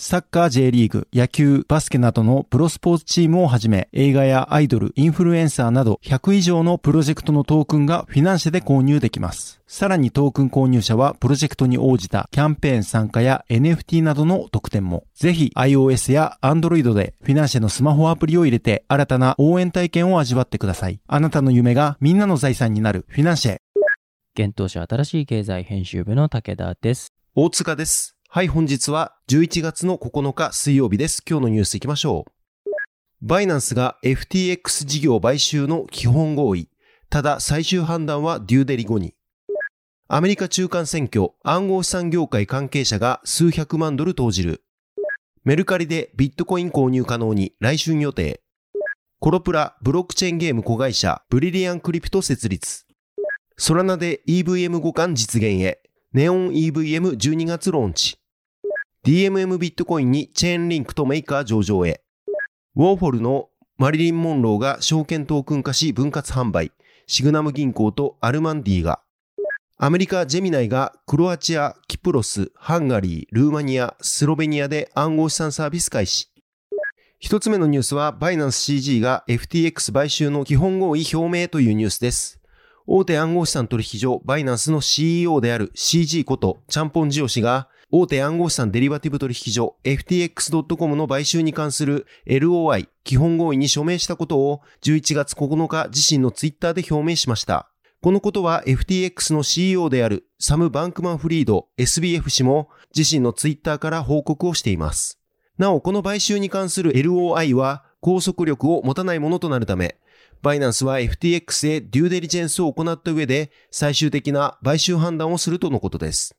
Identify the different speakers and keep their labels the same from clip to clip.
Speaker 1: サッカー J リーグ、野球、バスケなどのプロスポーツチームをはじめ、映画やアイドル、インフルエンサーなど100以上のプロジェクトのトークンがフィナンシェで購入できます。さらにトークン購入者はプロジェクトに応じたキャンペーン参加や NFT などの特典も。ぜひ iOS や Android でフィナンシェのスマホアプリを入れて新たな応援体験を味わってください。あなたの夢がみんなの財産になるフィナンシェ。
Speaker 2: 現当社新しい経済編集部の武田です。
Speaker 1: 大塚です。はい、本日は11月の9日水曜日です。今日のニュース行きましょう。バイナンスが FTX 事業買収の基本合意。ただ最終判断はデューデリ後に。アメリカ中間選挙、暗号資産業界関係者が数百万ドル投じる。メルカリでビットコイン購入可能に来春予定。コロプラブロックチェーンゲーム子会社ブリリアンクリプト設立。ソラナで EVM 互換実現へ。ネオン EVM12 月ローンチ。DMM ビットコインにチェーンリンクとメーカー上場へ。ウォーフォルのマリリン・モンローが証券トークン化し分割販売。シグナム銀行とアルマンディが。アメリカ・ジェミナイがクロアチア、キプロス、ハンガリー、ルーマニア、スロベニアで暗号資産サービス開始。一つ目のニュースは、バイナンス CG が FTX 買収の基本合意表明というニュースです。大手暗号資産取引所バイナンスの CEO である CG ことチャンポンジオ氏が大手暗号資産デリバティブ取引所 FTX.com の買収に関する LOI 基本合意に署名したことを11月9日自身のツイッターで表明しました。このことは FTX の CEO であるサム・バンクマンフリード SBF 氏も自身のツイッターから報告をしています。なお、この買収に関する LOI は拘束力を持たないものとなるため、バイナンスは FTX へデューデリジェンスを行った上で最終的な買収判断をするとのことです。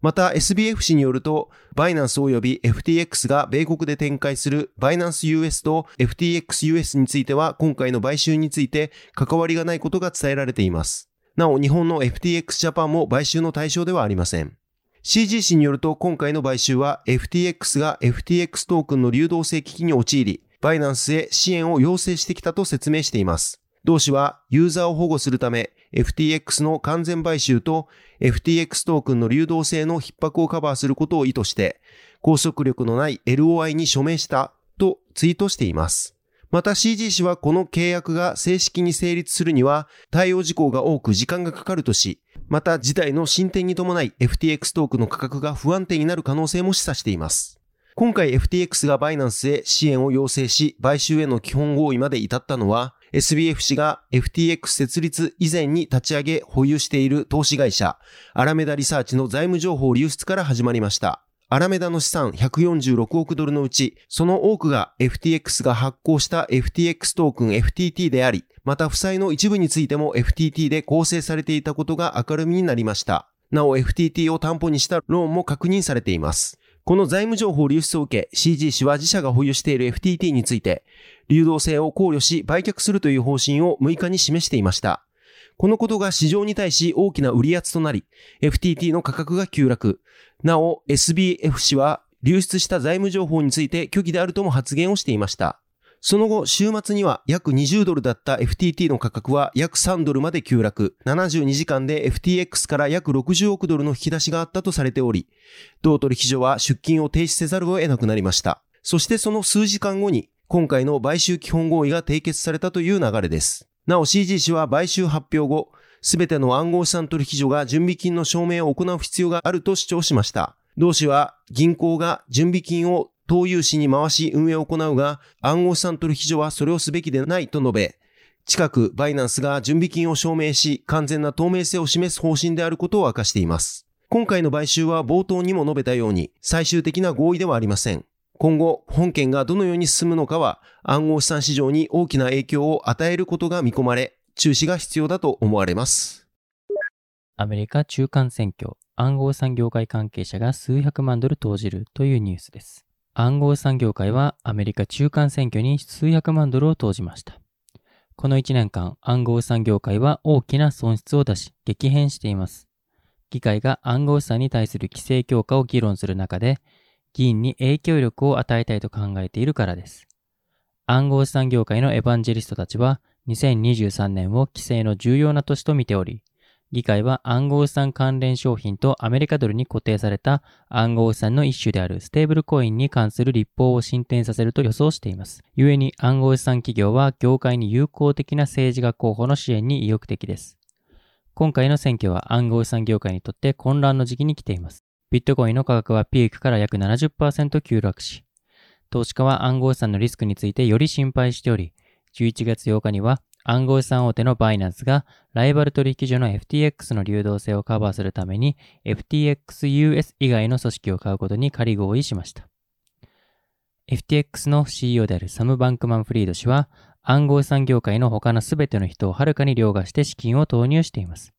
Speaker 1: また SBF 氏によると、バイナンス及び FTX が米国で展開するバイナンス US と FTXUS については今回の買収について関わりがないことが伝えられています。なお日本の FTX ジャパンも買収の対象ではありません。CG 氏によると今回の買収は FTX が FTX トークンの流動性危機に陥り、バイナンスへ支援を要請してきたと説明しています。同氏はユーザーを保護するため FTX の完全買収と FTX トークンの流動性の逼迫をカバーすることを意図して拘束力のない LOI に署名したとツイートしています。また CG 氏はこの契約が正式に成立するには対応事項が多く時間がかかるとし、また事態の進展に伴い FTX トークの価格が不安定になる可能性も示唆しています。今回 FTX がバイナンスへ支援を要請し、買収への基本合意まで至ったのは、SBF 氏が FTX 設立以前に立ち上げ保有している投資会社、アラメダリサーチの財務情報流出から始まりました。アラメダの資産146億ドルのうち、その多くが FTX が発行した FTX トークン FTT であり、また負債の一部についても FTT で構成されていたことが明るみになりました。なお FTT を担保にしたローンも確認されています。この財務情報流出を受け、CG 氏は自社が保有している FTT について、流動性を考慮し売却するという方針を6日に示していました。このことが市場に対し大きな売り圧となり、FTT の価格が急落。なお、SBF 氏は流出した財務情報について虚偽であるとも発言をしていました。その後、週末には約20ドルだった FTT の価格は約3ドルまで急落。72時間で FTX から約60億ドルの引き出しがあったとされており、同取引所は出金を停止せざるを得なくなりました。そしてその数時間後に、今回の買収基本合意が締結されたという流れです。なお CG 氏は買収発表後、すべての暗号資産取引所が準備金の証明を行う必要があると主張しました。同氏は銀行が準備金を投融資に回し運営を行うが、暗号資産取引所はそれをすべきでないと述べ、近くバイナンスが準備金を証明し完全な透明性を示す方針であることを明かしています。今回の買収は冒頭にも述べたように最終的な合意ではありません。今後、本件がどのように進むのかは暗号資産市場に大きな影響を与えることが見込まれ、注視が必要だと思われます。
Speaker 2: アメリカ中間選挙、暗号資産業界関係者が数百万ドル投じるというニュースです。暗号資産業界はアメリカ中間選挙に数百万ドルを投じました。この1年間、暗号資産業界は大きな損失を出し、激変しています。議会が暗号資産に対する規制強化を議論する中で、議員に影響力を与えたいと考えているからです。暗号資産業界のエヴァンジェリストたちは、2023年を規制の重要な年と見ており、議会は暗号資産関連商品とアメリカドルに固定された暗号資産の一種であるステーブルコインに関する立法を進展させると予想しています。故に暗号資産企業は業界に有効的な政治家候補の支援に意欲的です。今回の選挙は暗号資産業界にとって混乱の時期に来ています。ビットコインの価格はピークから約70%急落し、投資家は暗号資産のリスクについてより心配しており、11月8日には暗号資産大手のバイナンスがライバル取引所の FTX の流動性をカバーするために FTXUS 以外の組織を買うことに仮合意しました。FTX の CEO であるサム・バンクマン・フリード氏は暗号資産業界の他の全ての人をはるかに凌駕して資金を投入しています。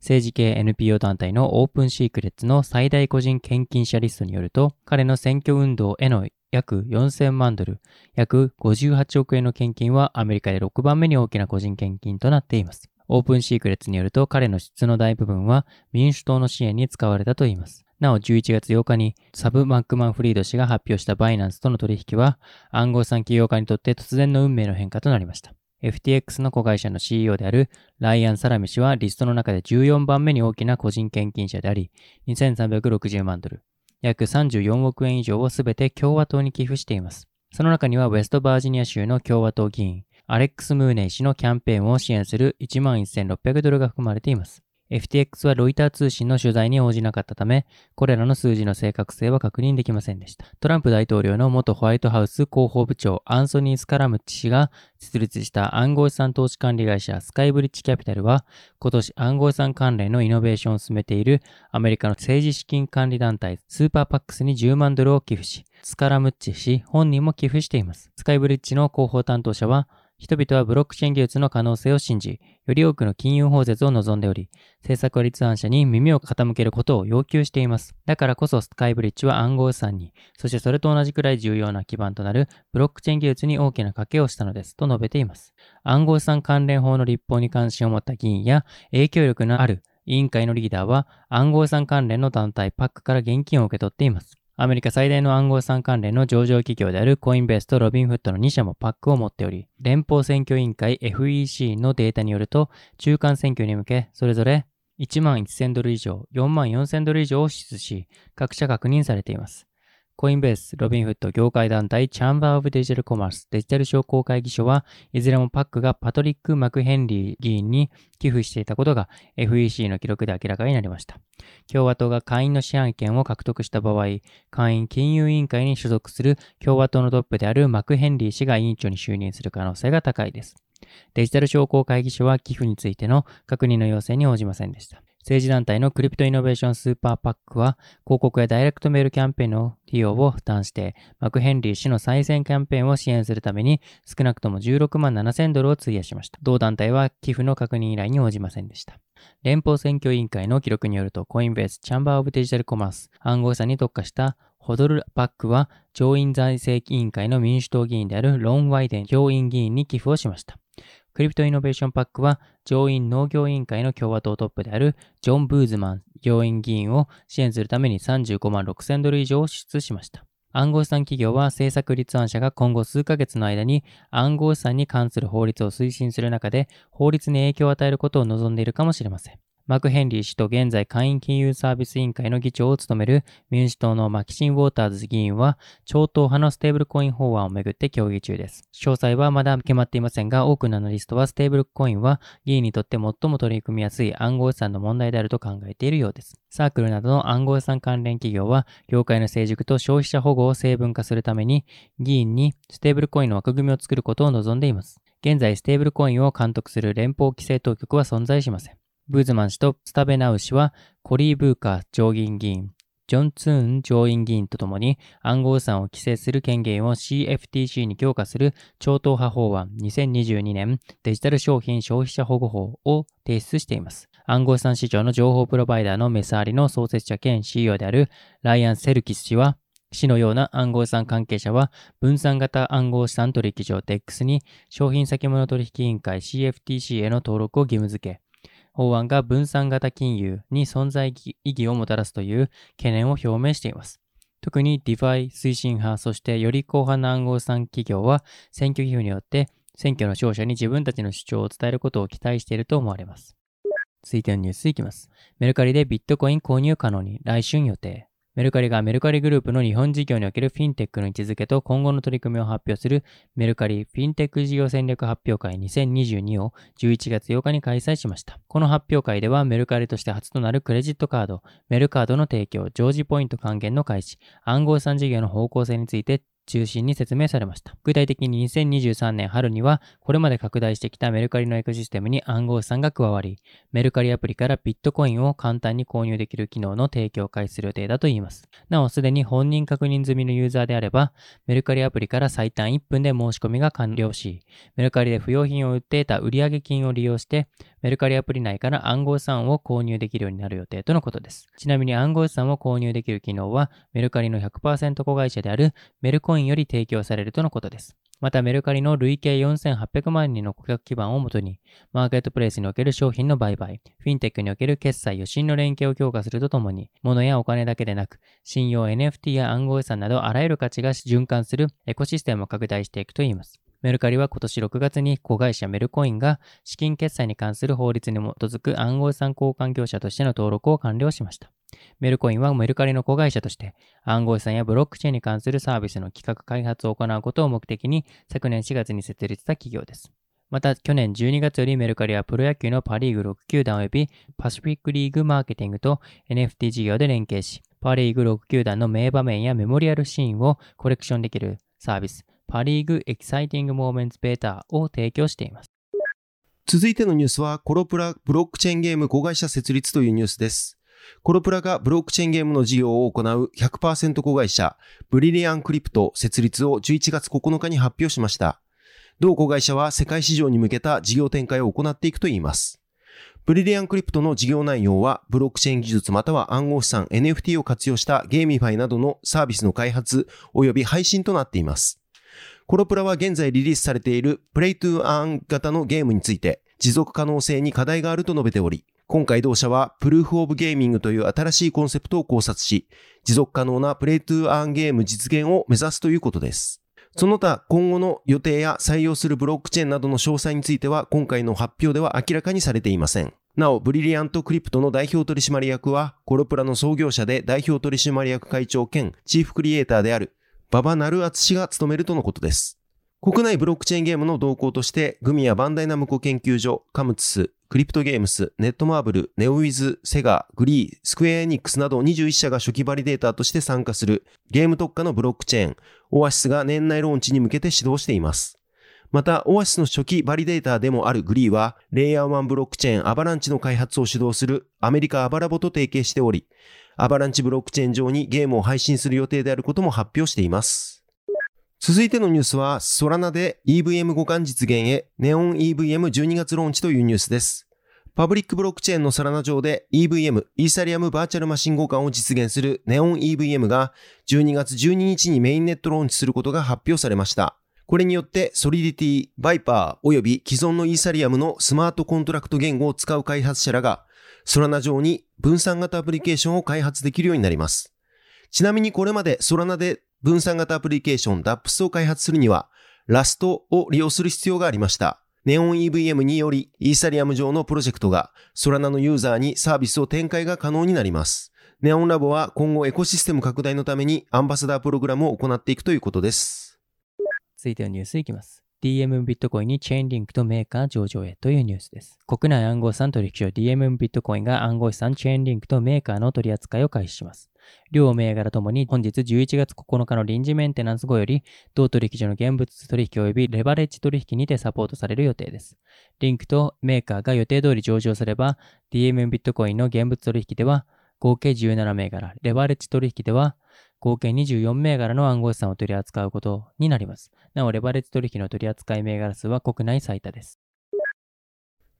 Speaker 2: 政治系 NPO 団体のオープンシークレッツの最大個人献金者リストによると、彼の選挙運動への約4000万ドル、約58億円の献金はアメリカで6番目に大きな個人献金となっています。オープンシークレッツによると彼の支出の大部分は民主党の支援に使われたといいます。なお11月8日にサム・バンクマン・フリード氏が発表したバイナンスとの取引は暗号資産企業家にとって突然の運命の変化となりました。FTX の子会社の CEO であるライアン・サラミ氏はリストの中で14番目に大きな個人献金者であり2360万ドル、約34億円以上をすべて共和党に寄付しています。その中にはウェストバージニア州の共和党議員、アレックス・ムーネイ氏のキャンペーンを支援する11,600ドルが含まれています。FTX はロイター通信の取材に応じなかったため、これらの数字の正確性は確認できませんでした。トランプ大統領の元ホワイトハウス広報部長アンソニー・スカラムッチ氏が設立した暗号資産投資管理会社スカイブリッジキャピタルは、今年暗号資産関連のイノベーションを進めているアメリカの政治資金管理団体スーパーパックスに10万ドルを寄付し、スカラムッチ氏本人も寄付しています。スカイブリッジの広報担当者は、人々はブロックチェーン技術の可能性を信じ、より多くの金融包摂を望んでおり、政策立案者に耳を傾けることを要求しています。だからこそスカイブリッジは暗号資産に、そしてそれと同じくらい重要な基盤となるブロックチェーン技術に大きな賭けをしたのです、と述べています。暗号資産関連法の立法に関心を持った議員や影響力のある委員会のリーダーは暗号資産関連の団体パックから現金を受け取っています。アメリカ最大の暗号資産関連の上場企業であるコインベースとロビンフットの2社もパックを持っており、連邦選挙委員会 FEC のデータによると、中間選挙に向け、それぞれ1万1000ドル以上、4万4000ドル以上を支出し、各社確認されています。コインベース、ロビンフット業界団体チャンバーオブデジタルコマースデジタル商工会議所はいずれもパックがパトリック・マクヘンリー議員に寄付していたことが FEC の記録で明らかになりました。共和党が下院の支配権を獲得した場合、下院金融委員会に所属する共和党のトップであるマクヘンリー氏が委員長に就任する可能性が高いです。デジタル商工会議所は寄付についての確認の要請に応じませんでした。政治団体のクリプトイノベーションスーパーパックは広告やダイレクトメールキャンペーンの費用を負担してマクヘンリー氏の再選キャンペーンを支援するために少なくとも16万7000ドルを費やしました。同団体は寄付の確認依頼に応じませんでした。連邦選挙委員会の記録によるとコインベースチャンバーオブデジタルコマース暗号資産に特化したホドルパックは上院財政委員会の民主党議員であるロン・ワイデン上院議員に寄付をしました。クリプトイノベーションパックは上院農業委員会の共和党トップであるジョン・ブーズマン上院議員を支援するために35万6千ドル以上を支出しました。暗号資産企業は政策立案者が今後数ヶ月の間に暗号資産に関する法律を推進する中で法律に影響を与えることを望んでいるかもしれません。マクヘンリー氏と現在下院金融サービス委員会の議長を務める民主党のマキシン・ウォーターズ議員は超党派のステーブルコイン法案をめぐって協議中です。詳細はまだ決まっていませんが多くのアナリストはステーブルコインは議員にとって最も取り組みやすい暗号資産の問題であると考えているようです。サークルなどの暗号資産関連企業は業界の成熟と消費者保護を成文化するために議員にステーブルコインの枠組みを作ることを望んでいます。現現在ステーブルコインを監督する連邦規制当局は存在しません。ブーズマン氏とスタベナウ氏は、コリー・ブッカー上院議員、ジョン・ツーン上院議員とともに暗号資産を規制する権限を CFTC に強化する超党派法案2022年デジタル商品消費者保護法を提出しています。暗号資産市場の情報プロバイダーのメサーリの創設者兼 CEO であるライアン・セルキス氏は、氏のような暗号資産関係者は、分散型暗号資産取引所 DEX に商品先物取引委員会 CFTC への登録を義務付け、法案が分散型金融に存在意義をもたらすという懸念を表明しています。特に DeFi 推進派、そしてより広範な暗号資産企業は選挙寄付によって選挙の勝者に自分たちの主張を伝えることを期待していると思われます。続いてのニュースいきます。メルカリでビットコイン購入可能に来春予定。メルカリがメルカリグループの日本事業におけるフィンテックの位置づけと今後の取り組みを発表するメルカリフィンテック事業戦略発表会2022を11月8日に開催しました。この発表会ではメルカリとして初となるクレジットカード、メルカードの提供、常時ポイント還元の開始、暗号資産事業の方向性について中心に説明されました。具体的に2023年春には、これまで拡大してきたメルカリのエコシステムに暗号資産が加わり、メルカリアプリからビットコインを簡単に購入できる機能の提供を開始する予定だといいます。なお、すでに本人確認済みのユーザーであれば、メルカリアプリから最短1分で申し込みが完了し、メルカリで不要品を売って得た売上金を利用して、メルカリアプリ内から暗号資産を購入できるようになる予定とのことです。ちなみに暗号資産を購入できる機能は、メルカリの100%子会社であるメルコインより提供されるとのことです。またメルカリの累計4800万人の顧客基盤をもとに、マーケットプレイスにおける商品の売買、フィンテックにおける決済、予診の連携を強化するとともに、物やお金だけでなく、信用 NFT や暗号資産などあらゆる価値が循環するエコシステムを拡大していくといいます。メルカリは今年6月に子会社メルコインが資金決済に関する法律に基づく暗号資産交換業者としての登録を完了しました。メルコインはメルカリの子会社として暗号資産やブロックチェーンに関するサービスの企画開発を行うことを目的に昨年4月に設立した企業です。また、去年12月よりメルカリはプロ野球のパリーグ6球団及びパシフィックリーグマーケティングと NFT 事業で連携し、パリーグ6球団の名場面やメモリアルシーンをコレクションできるサービス、パリーグエキサイティングモーメンツベータを提供しています。
Speaker 1: 続いてのニュースは、コロプラブロックチェーンゲーム子会社設立というニュースです。コロプラがブロックチェーンゲームの事業を行う100%子会社、ブリリアントクリプト設立を11月9日に発表しました。同子会社は世界市場に向けた事業展開を行っていくといいます。ブリリアントクリプトの事業内容は、ブロックチェーン技術または暗号資産 NFT を活用したゲーミファイなどのサービスの開発及び配信となっています。コロプラは現在リリースされているプレイトゥーアーン型のゲームについて持続可能性に課題があると述べており、今回同社はプルーフオブゲーミングという新しいコンセプトを考案し、持続可能なプレイトゥーアーンゲーム実現を目指すということです。その他、今後の予定や採用するブロックチェーンなどの詳細については今回の発表では明らかにされていません。なお、ブリリアントクリプトの代表取締役は、コロプラの創業者で代表取締役会長兼チーフクリエイターである馬場功淳氏が務めるとのことです。国内ブロックチェーンゲームの動向として、グミやバンダイナムコ研究所、カムツーアス、クリプトゲームス、ネットマーブル、ネオウィズ、セガ、グリー、スクエアエニックスなど21社が初期バリデーターとして参加するゲーム特化のブロックチェーン、オアシスが年内ローンチに向けて始動しています。また、オアシスの初期バリデーターでもあるグリーは、レイヤー1ブロックチェーンアバランチの開発を主導するアメリカアバラボと提携しており、アバランチブロックチェーン上にゲームを配信する予定であることも発表しています。続いてのニュースは、ソラナで EVM 互換実現へ、ネオン EVM12 月ローンチというニュースです。パブリックブロックチェーンのソラナ上で EVM、イーサリアムバーチャルマシン互換を実現するネオン EVM が12月12日にメインネットローンチすることが発表されました。これによってソリディティ、バイパー及び既存のイーサリアムのスマートコントラクト言語を使う開発者らがソラナ上に分散型アプリケーションを開発できるようになります。ちなみにこれまでソラナで分散型アプリケーション DApps を開発するには、ラストを利用する必要がありました。ネオン EVM により、イーサリアム上のプロジェクトが、ソラナのユーザーにサービスを展開が可能になります。ネオンラボは今後エコシステム拡大のためにアンバサダープログラムを行っていくということです。
Speaker 2: 続いてはニュースいきます。DM ビットコインにチェーンリンクとメーカー上場へというニュースです。国内暗号資産取引所 DM ビットコインが暗号資産チェーンリンクとメーカーの取り扱いを開始します。両銘柄ともに本日11月9日の臨時メンテナンス後より、同取引所の現物取引及びレバレッジ取引にてサポートされる予定です。リンクとメーカーが予定通り上場すれば、DM ビットコインの現物取引では合計17銘柄、レバレッジ取引では合計24銘柄の暗号資産を取り扱うことになります。なお、レバレッジ取引の取り扱い銘柄数は国内最多です。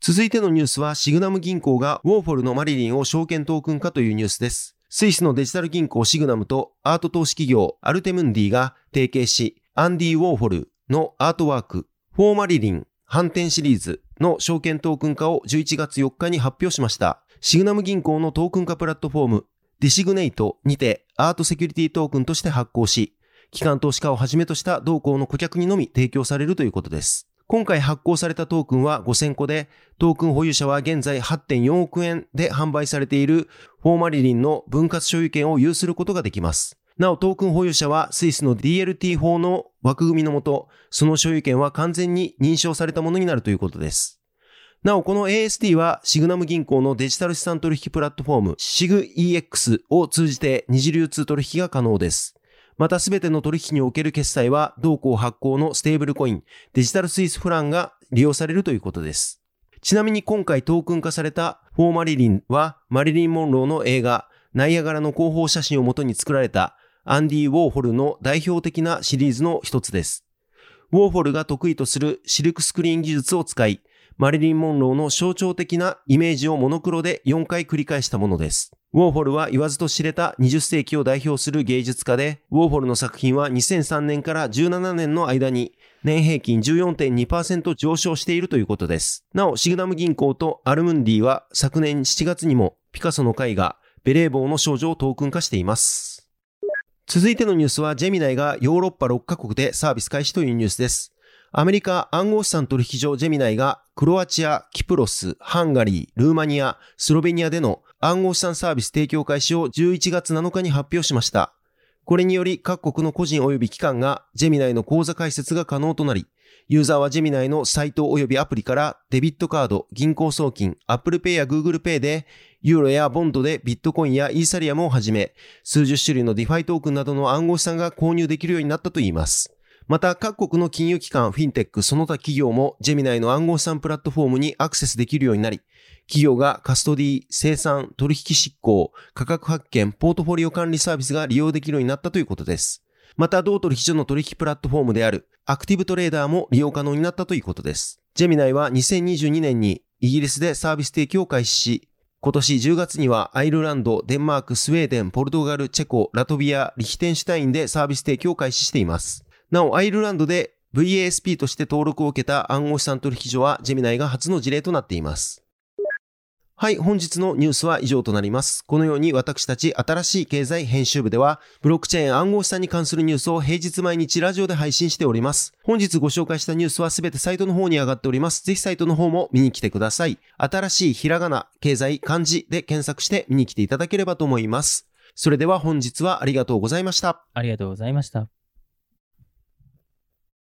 Speaker 1: 続いてのニュースは、シグナム銀行がウォーフォルのマリリンを証券トークン化というニュースです。スイスのデジタル銀行シグナムとアート投資企業アルテムンディが提携し、アンディ・ウォーフォルのアートワーク、フォーマリリン反転シリーズの証券トークン化を11月4日に発表しました。シグナム銀行のトークン化プラットフォーム、ディシグネイトにてアートセキュリティトークンとして発行し、機関投資家をはじめとした同行の顧客にのみ提供されるということです。今回発行されたトークンは5000個で、トークン保有者は現在8.4億円で販売されているフォーマリリンの分割所有権を有することができます。なお、トークン保有者はスイスの DLT 法の枠組みのもと、その所有権は完全に認証されたものになるということです。なお、この AST はシグナム銀行のデジタル資産取引プラットフォーム SIGEX を通じて二次流通取引が可能です。またすべての取引における決済は同行発行のステーブルコイン、デジタルスイスフランが利用されるということです。ちなみに今回トークン化されたフォーマリリンはマリリン・モンローの映画ナイアガラの広報写真をもとに作られたアンディ・ウォーホルの代表的なシリーズの一つです。ウォーホルが得意とするシルクスクリーン技術を使い、マリリン・モンローの象徴的なイメージをモノクロで4回繰り返したものです。ウォーホルは言わずと知れた20世紀を代表する芸術家で、ウォーホルの作品は2003年から17年の間に年平均14.2%上昇しているということです。なお、シグナム銀行とアルムンディは昨年7月にもピカソの絵画、ベレー帽の少女をトークン化しています。続いてのニュースは、ジェミナイがヨーロッパ6カ国でサービス開始というニュースです。アメリカ暗号資産取引所ジェミナイがクロアチア、キプロス、ハンガリー、ルーマニア、スロベニアでの暗号資産サービス提供開始を11月7日に発表しました。これにより各国の個人及び機関がジェミナイの口座開設が可能となり、ユーザーはジェミナイのサイト及びアプリからデビットカード、銀行送金、Apple Pay や Google Pay でユーロやポンドでビットコインやイーサリアムをはじめ、数十種類のディファイトークンなどの暗号資産が購入できるようになったといいます。また、各国の金融機関、フィンテック、その他企業も、ジェミナイの暗号資産プラットフォームにアクセスできるようになり、企業がカストディ、清算、取引執行、価格発見、ポートフォリオ管理サービスが利用できるようになったということです。また、同取引所の取引プラットフォームである、アクティブトレーダーも利用可能になったということです。ジェミナイは2022年にイギリスでサービス提供を開始し、今年10月にはアイルランド、デンマーク、スウェーデン、ポルトガル、チェコ、ラトビア、リヒテンシュタインでサービス提供を開始しています。なお、アイルランドで VASP として登録を受けた暗号資産取引所はジェミナイが初の事例となっています。はい、本日のニュースは以上となります。このように私たち新しい経済編集部では、ブロックチェーン暗号資産に関するニュースを平日毎日ラジオで配信しております。本日ご紹介したニュースはすべてサイトの方に上がっております。ぜひサイトの方も見に来てください。新しいひらがな、経済、漢字で検索して見に来ていただければと思います。それでは本日はありがとうございました。
Speaker 2: ありがとうございました。